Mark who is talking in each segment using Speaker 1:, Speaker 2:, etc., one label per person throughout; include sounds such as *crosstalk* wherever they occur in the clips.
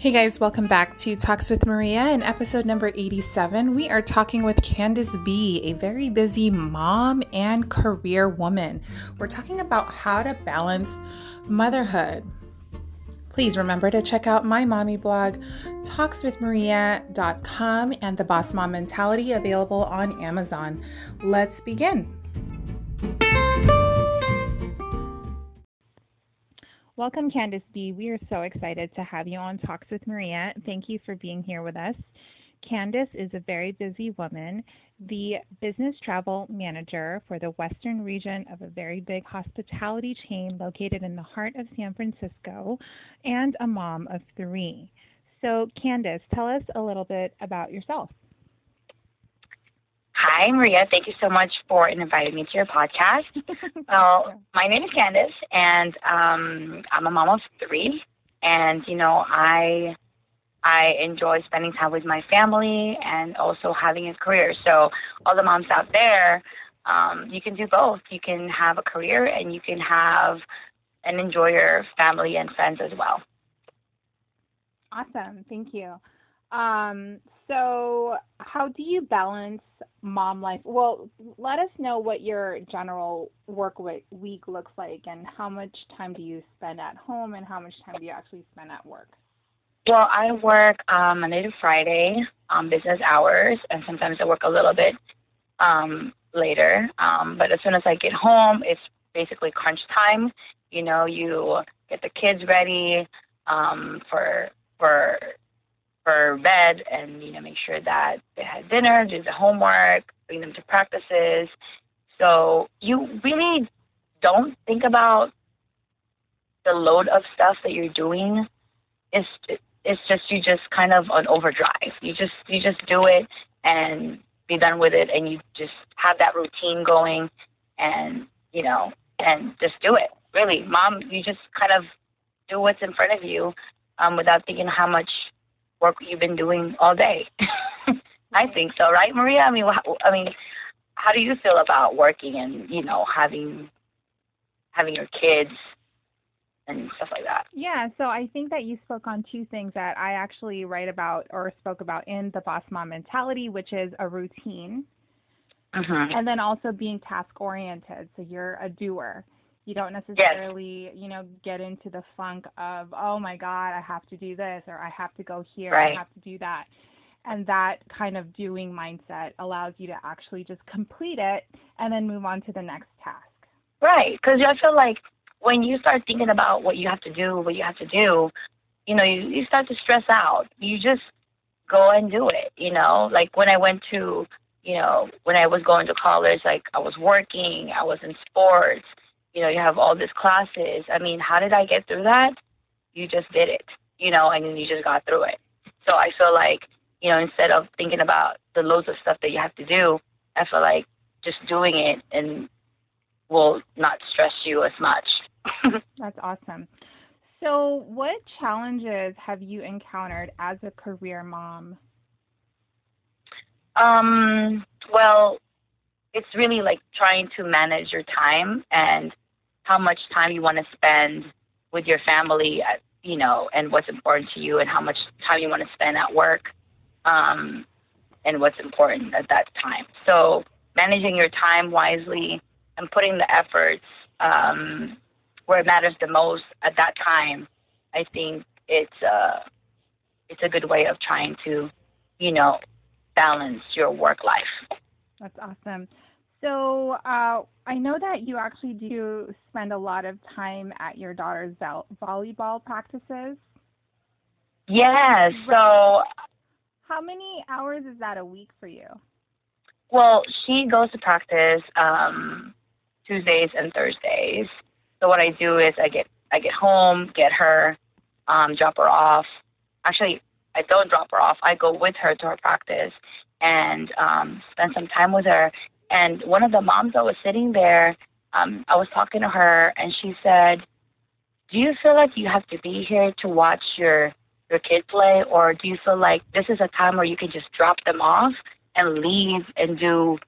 Speaker 1: Hey guys, welcome back to Talks with Maria in episode number 87. We are talking with Candice B, a very busy mom and career woman. We're talking about how to balance motherhood. Please remember to check out my mommy blog, talkswithmaria.com, and the Boss Mom Mentality available on Amazon. Let's begin. Welcome, Candice B. We are so excited to have you on Talks with Maria. Thank you for being here with us. Candice is a very busy woman, the business travel manager for the western region of a very big hospitality chain located in the heart of San Francisco, and a mom of three. So, Candice, tell us a little bit about yourself.
Speaker 2: Hi, Maria. Thank you so much for inviting me to your podcast. *laughs* well, my name is Candice, and um, I'm a mom of three. And you know, I I enjoy spending time with my family and also having a career. So, all the moms out there, um, you can do both. You can have a career, and you can have and enjoy your family and friends as well.
Speaker 1: Awesome. Thank you. Um, so, how do you balance mom life? Well, let us know what your general work week looks like and how much time do you spend at home and how much time do you actually spend at work?
Speaker 2: Well, I work um, Monday to Friday, um, business hours, and sometimes I work a little bit um, later. Um, but as soon as I get home, it's basically crunch time. You know, you get the kids ready um, for for for bed and you know make sure that they had dinner, do the homework, bring them to practices. So you really don't think about the load of stuff that you're doing. It's it's just you just kind of on overdrive. You just you just do it and be done with it, and you just have that routine going, and you know, and just do it. Really, mom, you just kind of do what's in front of you um, without thinking how much work you've been doing all day. *laughs* I think so, right, Maria? I mean, I mean, how do you feel about working and you know having having your kids and stuff like that?
Speaker 1: Yeah, so I think that you spoke on two things that I actually write about or spoke about in the Boss Mom mentality, which is a routine,
Speaker 2: mm-hmm.
Speaker 1: and then also being task oriented. So you're a doer. You don't necessarily,
Speaker 2: yes.
Speaker 1: you know, get into the funk of, oh my God, I have to do this or I have to go here,
Speaker 2: right.
Speaker 1: I have to do that. And that kind of doing mindset allows you to actually just complete it and then move on to the next task.
Speaker 2: Right. Because I feel like when you start thinking about what you have to do, what you have to do, you know, you, you start to stress out. You just go and do it, you know? Like when I went to, you know, when I was going to college, like I was working, I was in sports, you know, you have all these classes. I mean, how did I get through that? You just did it, you know, and you just got through it. So I feel like, you know, instead of thinking about the loads of stuff that you have to do, I feel like just doing it and will not stress you as much. *laughs*
Speaker 1: That's awesome. So, what challenges have you encountered as a career mom?
Speaker 2: Um, well, it's really like trying to manage your time and how much time you want to spend with your family, uh, you know, and what's important to you, and how much time you want to spend at work, um, and what's important at that time. So managing your time wisely and putting the efforts um, where it matters the most at that time, I think it's a uh, it's a good way of trying to, you know, balance your work life.
Speaker 1: That's awesome. So uh, I know that you actually do spend a lot of time at your daughter's volleyball practices.
Speaker 2: Yes. So.
Speaker 1: How many hours is that a week for you?
Speaker 2: Well, she goes to practice um, Tuesdays and Thursdays. So what I do is I get I get home, get her, um, drop her off. Actually, I don't drop her off. I go with her to her practice and um, spend some time with her. And one of the moms that was sitting there, um, I was talking to her, and she said, "Do you feel like you have to be here to watch your your kid play, or do you feel like this is a time where you can just drop them off and leave and do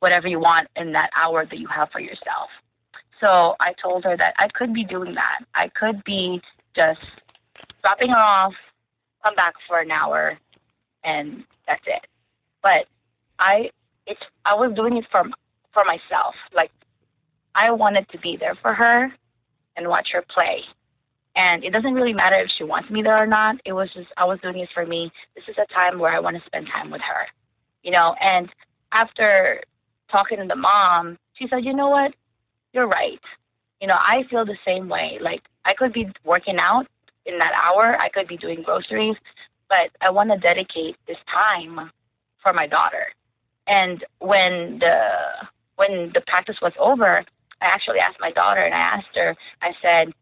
Speaker 2: whatever you want in that hour that you have for yourself?" So I told her that I could be doing that. I could be just dropping her off, come back for an hour, and that's it. But I it's I was doing it for for myself. Like I wanted to be there for her and watch her play. And it doesn't really matter if she wants me there or not. It was just I was doing it for me. This is a time where I want to spend time with her. You know, and after talking to the mom, she said, "You know what? You're right. You know, I feel the same way. Like I could be working out in that hour, I could be doing groceries, but I want to dedicate this time for my daughter." And when the when the practice was over, I actually asked my daughter and I asked her, I said,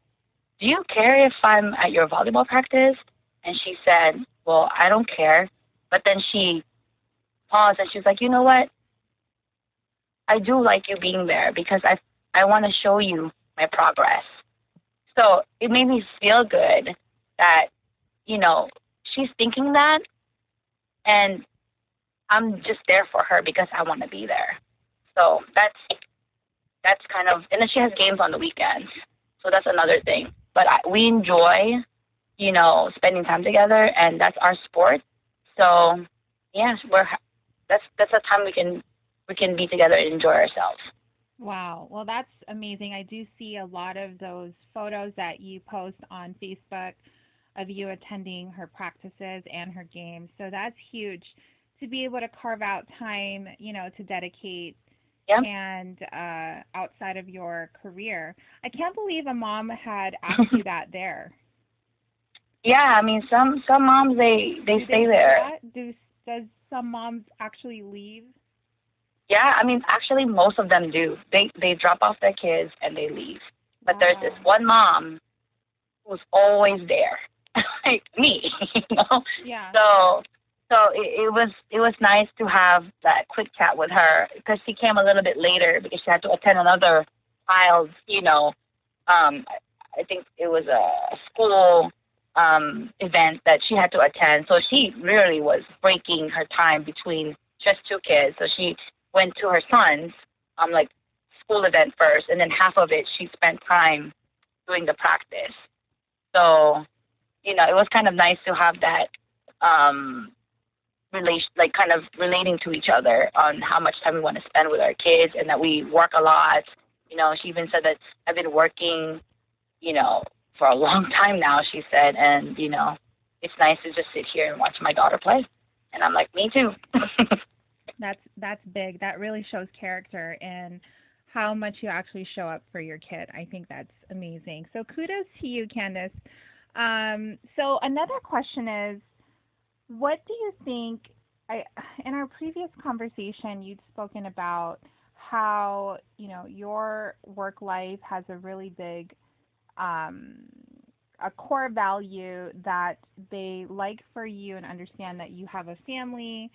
Speaker 2: Do you care if I'm at your volleyball practice? And she said, Well, I don't care. But then she paused and she was like, You know what? I do like you being there because I I want to show you my progress. So it made me feel good that, you know, she's thinking that and I'm just there for her because I want to be there. So that's that's kind of and then she has games on the weekends. So that's another thing. But I, we enjoy, you know, spending time together and that's our sport. So, yeah, we're that's that's a time we can we can be together and enjoy ourselves.
Speaker 1: Wow. Well, that's amazing. I do see a lot of those photos that you post on Facebook of you attending her practices and her games. So that's huge to be able to carve out time, you know, to dedicate
Speaker 2: Yep.
Speaker 1: and uh, outside of your career. I can't believe a mom had asked you *laughs* that there.
Speaker 2: Yeah, I mean some some moms they they
Speaker 1: Do
Speaker 2: stay
Speaker 1: do
Speaker 2: there.
Speaker 1: Do does some moms actually leave?
Speaker 2: Yeah, I mean actually most of them do. They they drop off their kids and they leave. But there's this one mom who's always there, *laughs* like me, *laughs* you know.
Speaker 1: Yeah.
Speaker 2: So so it, it was it was nice to have that quick chat with her because she came a little bit later because she had to attend another child's you know. Um I think it was a school um event that she had to attend. So she really was breaking her time between just two kids. So she went to her son's um like school event first and then half of it she spent time doing the practice. So you know it was kind of nice to have that um relation like kind of relating to each other on how much time we want to spend with our kids and that we work a lot you know she even said that i've been working you know for a long *laughs* time now she said and you know it's nice to just sit here and watch my daughter play and i'm like me too *laughs*
Speaker 1: That's that's big. That really shows character and how much you actually show up for your kid. I think that's amazing. So kudos to you, Candice. Um, so another question is, what do you think? I in our previous conversation, you'd spoken about how you know your work life has a really big um, a core value that they like for you and understand that you have a family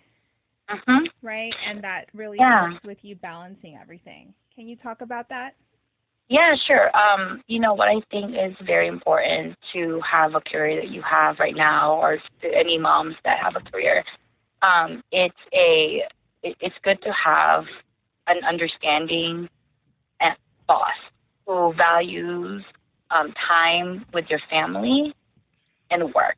Speaker 2: mhm
Speaker 1: right? And that really
Speaker 2: Yeah.
Speaker 1: helps with you balancing everything. Can you talk about that?
Speaker 2: Yeah, sure. Um, you know, what I think is very important to have a career that you have right now, or any moms that have a career, um, it's a it, it's good to have an understanding and boss who values um, time with your family and work.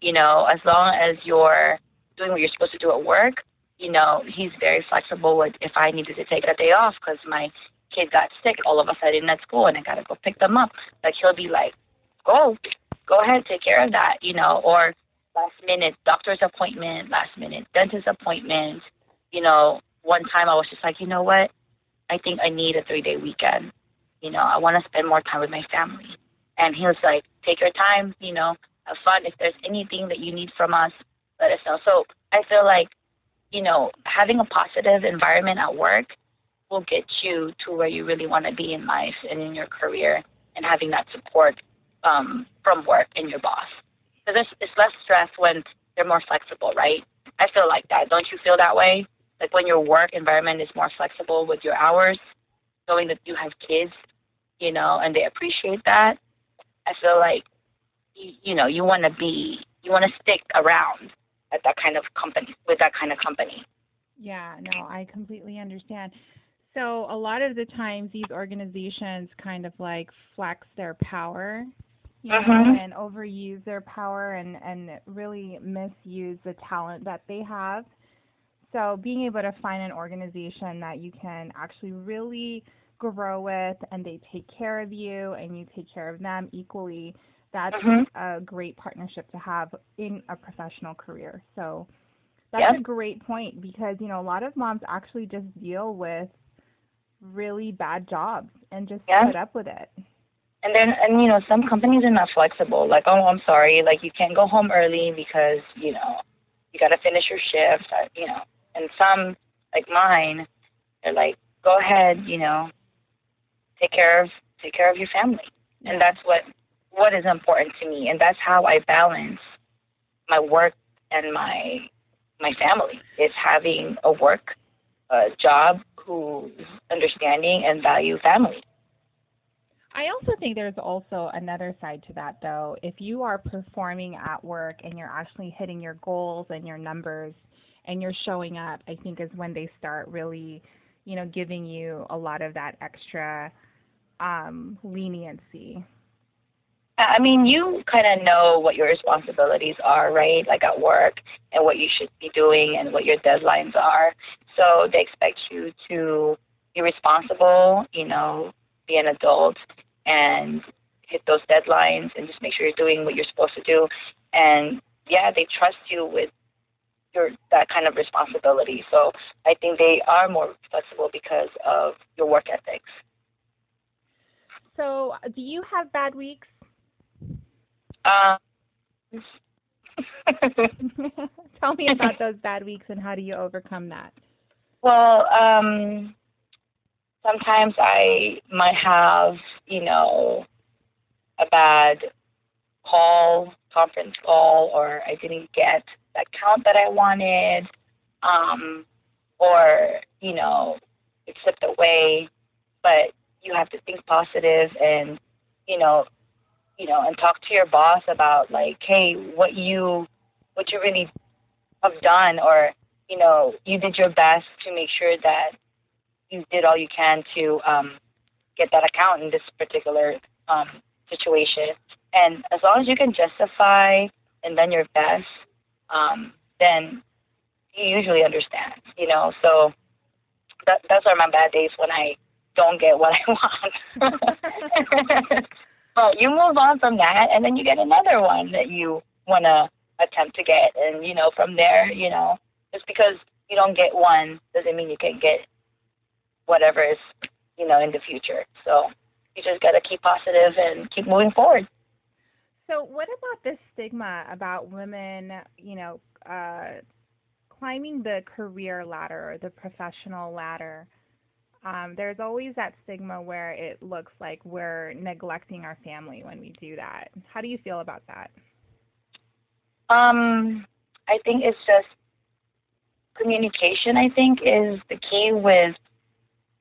Speaker 2: You know, as long as you're doing what you're supposed to do at work, you know, he's very flexible with if I needed to take a day off because my kid got sick all of a sudden at school and I gotta go pick them up. Like he'll be like, Go, go ahead, take care of that, you know, or last minute doctor's appointment, last minute dentist appointment, you know, one time I was just like, you know what? I think I need a three day weekend. You know, I wanna spend more time with my family. And he was like, Take your time, you know, have fun. If there's anything that you need from us, let us know. So I feel like, you know, having a positive environment at work will get you to where you really want to be in life and in your career and having that support um, from work and your boss. Because it's, it's less stress when they're more flexible, right? I feel like that. Don't you feel that way? Like when your work environment is more flexible with your hours, knowing that you have kids, you know, and they appreciate that. I feel like, you, you know, you want to be, you want to stick around at that kind of company, with that kind of company.
Speaker 1: Yeah, no, I completely understand. So a lot of the times these organizations kind of like flex their power you know,
Speaker 2: Mhm.
Speaker 1: and overuse their power and and really misuse the talent that they have. So being able to find an organization that you can actually really grow with and they take care of you and you take care of them equally, that's
Speaker 2: Mhm.
Speaker 1: a great partnership to have in a professional career. So that's
Speaker 2: Yep.
Speaker 1: a great point because, you know, a lot of moms actually just deal with really bad jobs and just
Speaker 2: Yeah.
Speaker 1: put up with it.
Speaker 2: And then, and you know, some companies are not flexible. Like, oh, I'm sorry, like you can't go home early because you know you got to finish your shift. uh, You know, and some like mine, they're like, go ahead, you know, take care of take care of your family, and that's what what is important to me, and that's how I balance my work and my my family is having a work job who's understanding and value family.
Speaker 1: I also think there's also another side to that, though. If you are performing at work and you're actually hitting your goals and your numbers and you're showing up, I think is when they start really, you know, giving you a lot of that extra um, leniency.
Speaker 2: Uh, I mean, you kind of know what your responsibilities are, right? Like at work and what you should be doing and what your deadlines are. So they expect you to be responsible, you know, be an adult and hit those deadlines and just make sure you're doing what you're supposed to do. And yeah, they trust you with your that kind of responsibility. So I think they are more flexible because of your work ethics.
Speaker 1: So, uh, do you have bad weeks?
Speaker 2: Um, *laughs*
Speaker 1: Tell me about *laughs* those bad weeks and how do you overcome that?
Speaker 2: Well, um, sometimes I might have, you know, a bad call, conference call, or I didn't get that count that I wanted, um, or, you know, it slipped away. But you have to think positive and, you know, you know, and talk to your boss about like, hey, what you, what you really have done, or you know, you did your best to make sure that you did all you can to um, get that account in this particular um, situation. And as long as you can justify and done your best, um, then you usually understand, you know. So that that's are my bad days when I don't get what I *laughs* want. *laughs* but you move on from that, and then you get another one that you want to attempt to get, and you know, from there, you know, just because you don't get one doesn't mean you can't get whatever is, you know, in the future. So you just got to keep positive and keep moving forward.
Speaker 1: So, what about this stigma about women, you know, uh, climbing the career ladder or the professional ladder? Um, there's always that stigma where it looks like we're neglecting our family when we do that. How do you feel about that?
Speaker 2: Um, I think it's just communication. I think is the key with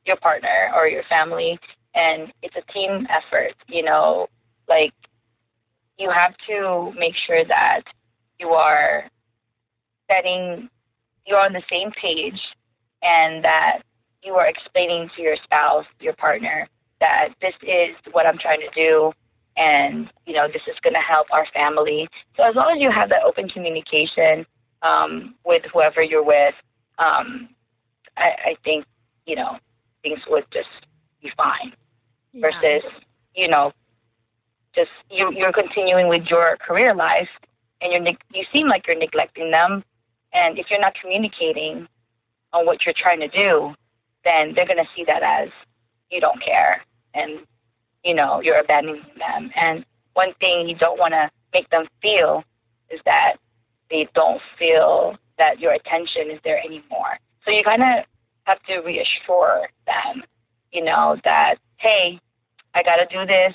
Speaker 2: your partner or your family, and it's a team effort. You know, like you have to make sure that you are setting, you're on the same page, and that you are explaining to your spouse, your partner, that this is what I'm trying to do, and you know this is going to help our family. So as long as you have that open communication um, with whoever you're with, um, I, I think you know things would just be fine.
Speaker 1: Yeah.
Speaker 2: Versus you know just you you're continuing with your career life and you're you seem like you're neglecting them, and if you're not communicating on what you're trying to do, then they're going to see that as you don't care and you know you're abandoning them. And one thing you don't want to make them feel is that they don't feel that your attention is there anymore. So you kind of have to reassure them, you know, that hey, I got to do this.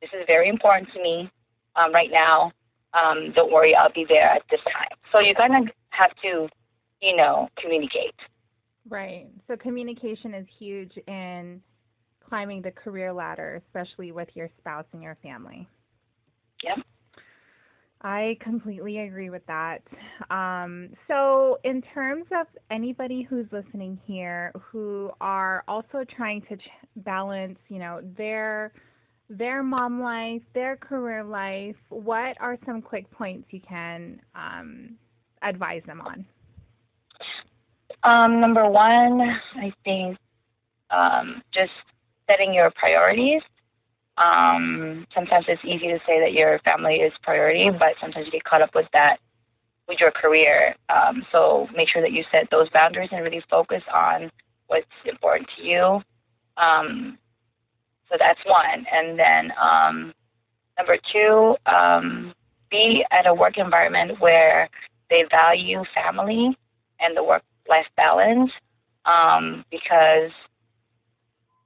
Speaker 2: This is very important to me um, right now. Um, don't worry, I'll be there at this time. So you kind of have to, you know, communicate.
Speaker 1: Right. So communication is huge in climbing the career ladder, especially with your spouse and your family.
Speaker 2: Yep.
Speaker 1: I completely agree with that. Um, so, in terms of anybody who's listening here who are also trying to ch- balance, you know, their their mom life, their career life, what are some quick points you can um, advise them on?
Speaker 2: Um, number one, I think um, just setting your priorities. Um, sometimes it's easy to say that your family is priority, but sometimes you get caught up with that with your career. Um, so make sure that you set those boundaries and really focus on what's important to you. Um, so that's one. And then um, number two, um, be at a work environment where they value family and the work life balance um, because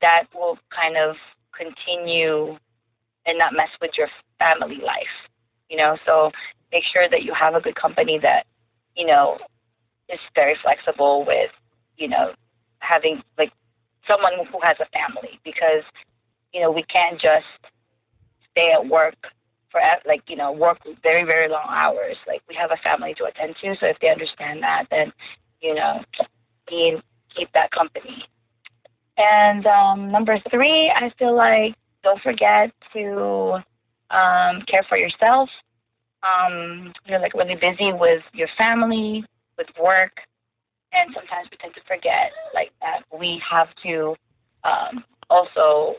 Speaker 2: that will kind of continue and not mess with your family life. You know, so make sure that you have a good company that, you know, is very flexible with, you know, having like someone who has a family because, you know, we can't just stay at work for like, you know, work very, very long hours. Like we have a family to attend to. So if they understand that, then, you know, keep, keep that company. And um, number three, I feel like don't forget to um, care for yourself. Um, you're like really busy with your family, with work, and sometimes we tend to forget like that we have to um, also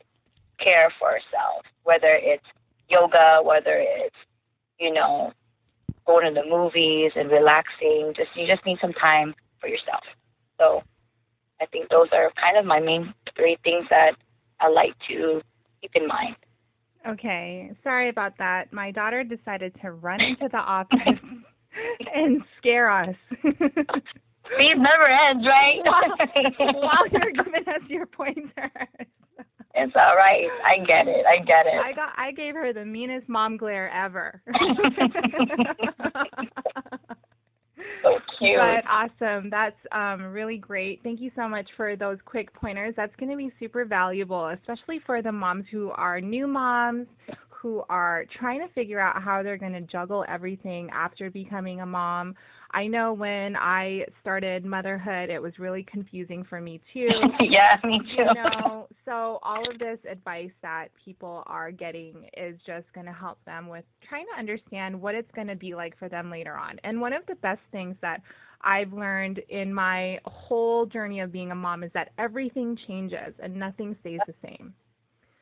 Speaker 2: care for ourselves, whether it's yoga, whether it's you know going to the movies and relaxing. Just you just need some time for yourself. So I think those are kind of my main three things that I like to keep in mind.
Speaker 1: Okay, sorry about that. My daughter decided to run *laughs* into the office and scare us. *laughs*
Speaker 2: These never ends, right? *laughs*
Speaker 1: while, while you're giving us your pointers.
Speaker 2: It's all right. I get it. I get it.
Speaker 1: I got. I gave her the meanest mom glare ever.
Speaker 2: So.
Speaker 1: But awesome. That's um, really great. Thank you so much for those quick pointers. That's going to be super valuable, especially for the moms who are new moms, who are trying to figure out how they're going to juggle everything after becoming a mom. I know when I started motherhood, it was really confusing for me too. *laughs*
Speaker 2: yeah, me too.
Speaker 1: You know, so all of this advice that people are getting is just going to help them with trying to understand what it's going to be like for them later on. And one of the best things that I've learned in my whole journey of being a mom is that everything changes and nothing stays the same.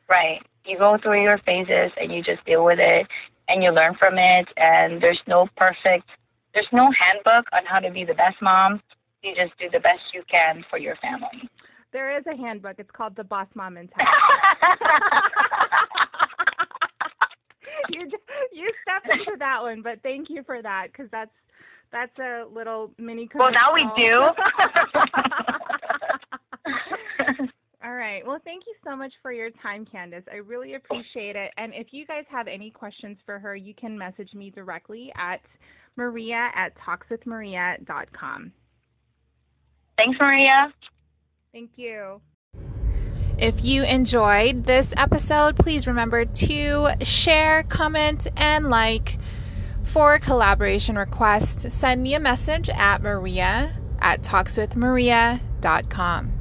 Speaker 2: Right. You go through your phases and you just deal with it and you learn from it and there's no perfect there's no handbook on how to be the best mom. You just do the best you can for your family.
Speaker 1: There is a handbook. It's called the Boss Mom Mentality. *laughs* you you stepped into that one, but thank you for that because that's that's a little mini.
Speaker 2: Well, now we do. *laughs*
Speaker 1: All right. Well, thank you so much for your time, Candice. I really appreciate it. And if you guys have any questions for her, you can message me directly at maria at talkswithmaria.com.
Speaker 2: Thanks, Maria.
Speaker 1: Thank you.
Speaker 3: If you enjoyed this episode, please remember to share, comment, and like. For collaboration requests, send me a message at maria at talkswithmaria.com.